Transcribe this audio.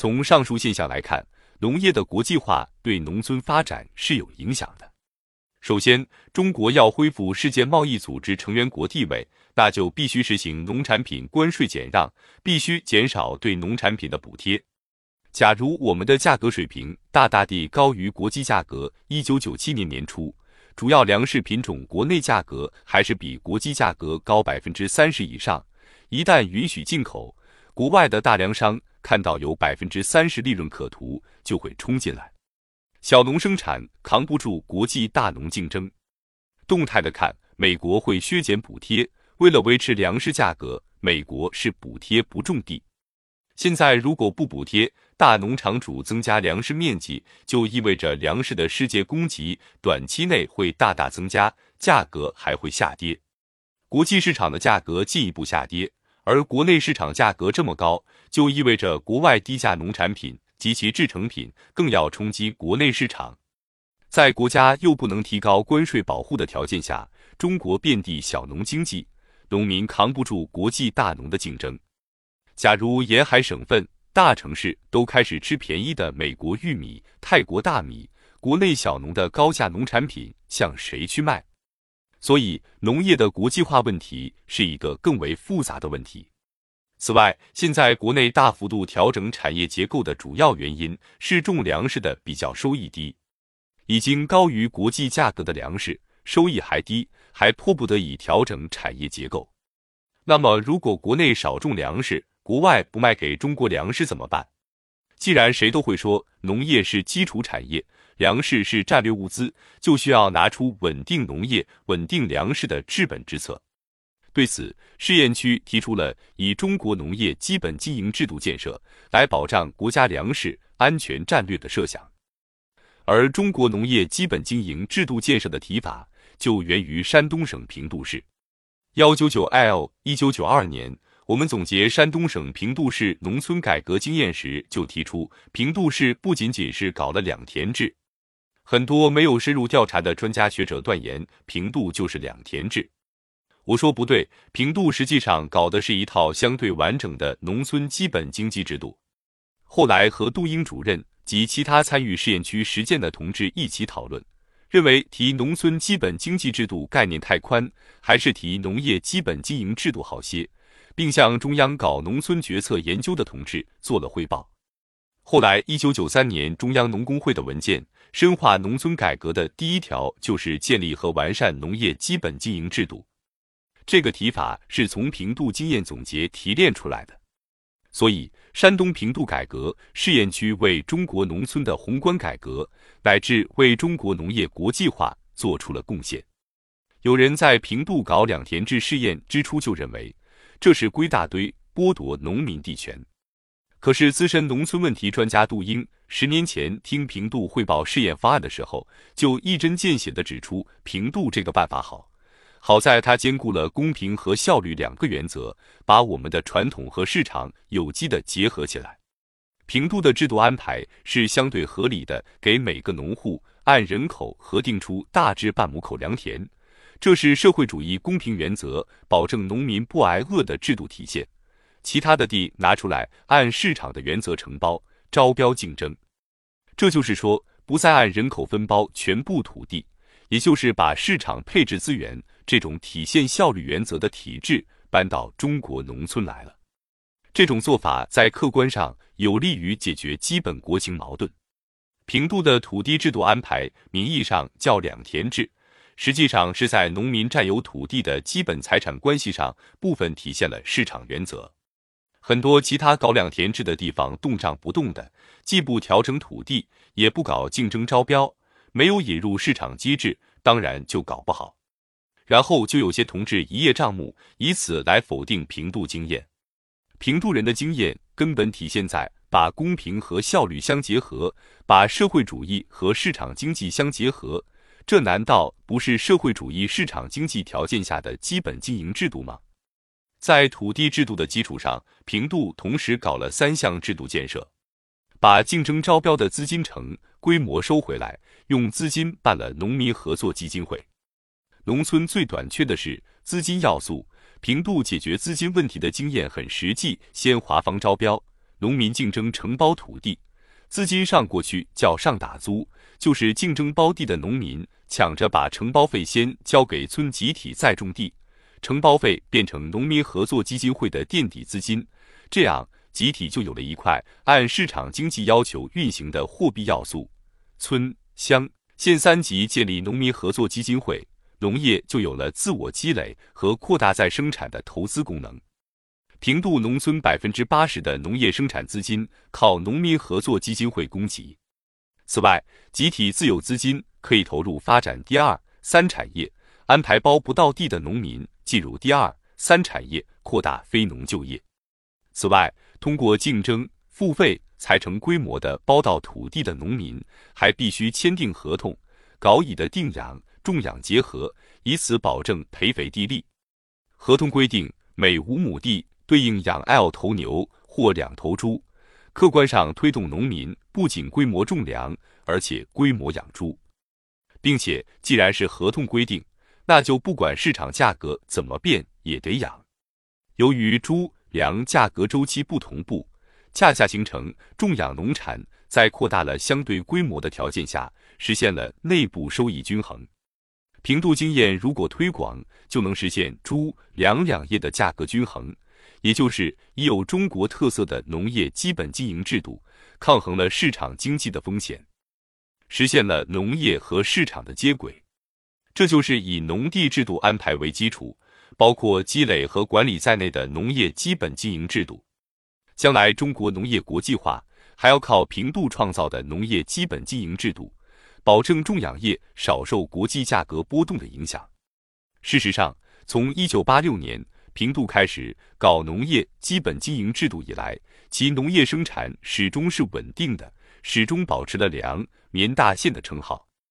从上述现象来看，农业的国际化对农村发展是有影响的。首先，中国要恢复世界贸易组织成员国地位，那就必须实行农产品关税减让，必须减少对农产品的补贴。假如我们的价格水平大大地高于国际价格，一九九七年年初，主要粮食品种国内价格还是比国际价格高百分之三十以上。一旦允许进口，国外的大粮商看到有百分之三十利润可图，就会冲进来。小农生产扛不住国际大农竞争。动态的看，美国会削减补贴，为了维持粮食价格，美国是补贴不种地。现在如果不补贴，大农场主增加粮食面积，就意味着粮食的世界供给短期内会大大增加，价格还会下跌。国际市场的价格进一步下跌，而国内市场价格这么高，就意味着国外低价农产品及其制成品更要冲击国内市场。在国家又不能提高关税保护的条件下，中国遍地小农经济，农民扛不住国际大农的竞争。假如沿海省份、大城市都开始吃便宜的美国玉米、泰国大米，国内小农的高价农产品向谁去卖？所以，农业的国际化问题是一个更为复杂的问题。此外，现在国内大幅度调整产业结构的主要原因是种粮食的比较收益低，已经高于国际价格的粮食收益还低，还迫不得已调整产业结构。那么，如果国内少种粮食，国外不卖给中国粮食怎么办？既然谁都会说农业是基础产业，粮食是战略物资，就需要拿出稳定农业、稳定粮食的治本之策。对此，试验区提出了以中国农业基本经营制度建设来保障国家粮食安全战略的设想。而中国农业基本经营制度建设的提法就源于山东省平度市。幺九九 L 一九九二年。我们总结山东省平度市农村改革经验时，就提出平度市不仅仅是搞了两田制。很多没有深入调查的专家学者断言平度就是两田制。我说不对，平度实际上搞的是一套相对完整的农村基本经济制度。后来和杜英主任及其他参与试验区实践的同志一起讨论，认为提农村基本经济制度概念太宽，还是提农业基本经营制度好些。并向中央搞农村决策研究的同志做了汇报。后来，一九九三年中央农工会的文件深化农村改革的第一条就是建立和完善农业基本经营制度。这个提法是从平度经验总结提炼出来的。所以，山东平度改革试验区为中国农村的宏观改革乃至为中国农业国际化做出了贡献。有人在平度搞两田制试验之初就认为。这是归大堆剥夺农民地权。可是资深农村问题专家杜英十年前听平度汇报试验方案的时候，就一针见血地指出，平度这个办法好，好在它兼顾了公平和效率两个原则，把我们的传统和市场有机的结合起来。平度的制度安排是相对合理的，给每个农户按人口核定出大致半亩口良田。这是社会主义公平原则保证农民不挨饿的制度体现。其他的地拿出来按市场的原则承包、招标竞争。这就是说，不再按人口分包全部土地，也就是把市场配置资源这种体现效率原则的体制搬到中国农村来了。这种做法在客观上有利于解决基本国情矛盾。平度的土地制度安排，名义上叫两田制。实际上是在农民占有土地的基本财产关系上部分体现了市场原则。很多其他搞两田制的地方动账不动的，既不调整土地，也不搞竞争招标，没有引入市场机制，当然就搞不好。然后就有些同志一叶障目，以此来否定平度经验。平度人的经验根本体现在把公平和效率相结合，把社会主义和市场经济相结合。这难道不是社会主义市场经济条件下的基本经营制度吗？在土地制度的基础上，平度同时搞了三项制度建设：把竞争招标的资金成规模收回来，用资金办了农民合作基金会。农村最短缺的是资金要素，平度解决资金问题的经验很实际。先华方招标，农民竞争承包土地，资金上过去叫上打租，就是竞争包地的农民抢着把承包费先交给村集体再种地，承包费变成农民合作基金会的垫底资金，这样集体就有了一块按市场经济要求运行的货币要素。村、乡、县三级建立农民合作基金会，农业就有了自我积累和扩大再生产的投资功能。平度农村百分之八十的农业生产资金靠农民合作基金会供给。此外，集体自有资金可以投入发展第二、三产业，安排包不到地的农民进入第二、三产业，扩大非农就业。此外，通过竞争付费才成规模的包到土地的农民，还必须签订合同，搞乙的定养、种养结合，以此保证培肥地利。合同规定，每五亩地。对应养 L 头牛或两头猪，客观上推动农民不仅规模种粮，而且规模养猪，并且既然是合同规定，那就不管市场价格怎么变也得养。由于猪粮价格周期不同步，恰恰形成种养农产在扩大了相对规模的条件下，实现了内部收益均衡。平度经验如果推广，就能实现猪粮两业的价格均衡。也就是已有中国特色的农业基本经营制度，抗衡了市场经济的风险，实现了农业和市场的接轨。这就是以农地制度安排为基础，包括积累和管理在内的农业基本经营制度。将来中国农业国际化，还要靠平度创造的农业基本经营制度，保证种养业少受国际价格波动的影响。事实上，从一九八六年。平度开始搞农业基本经营制度以来，其农业生产始终是稳定的，始终保持了粮棉大县的称号。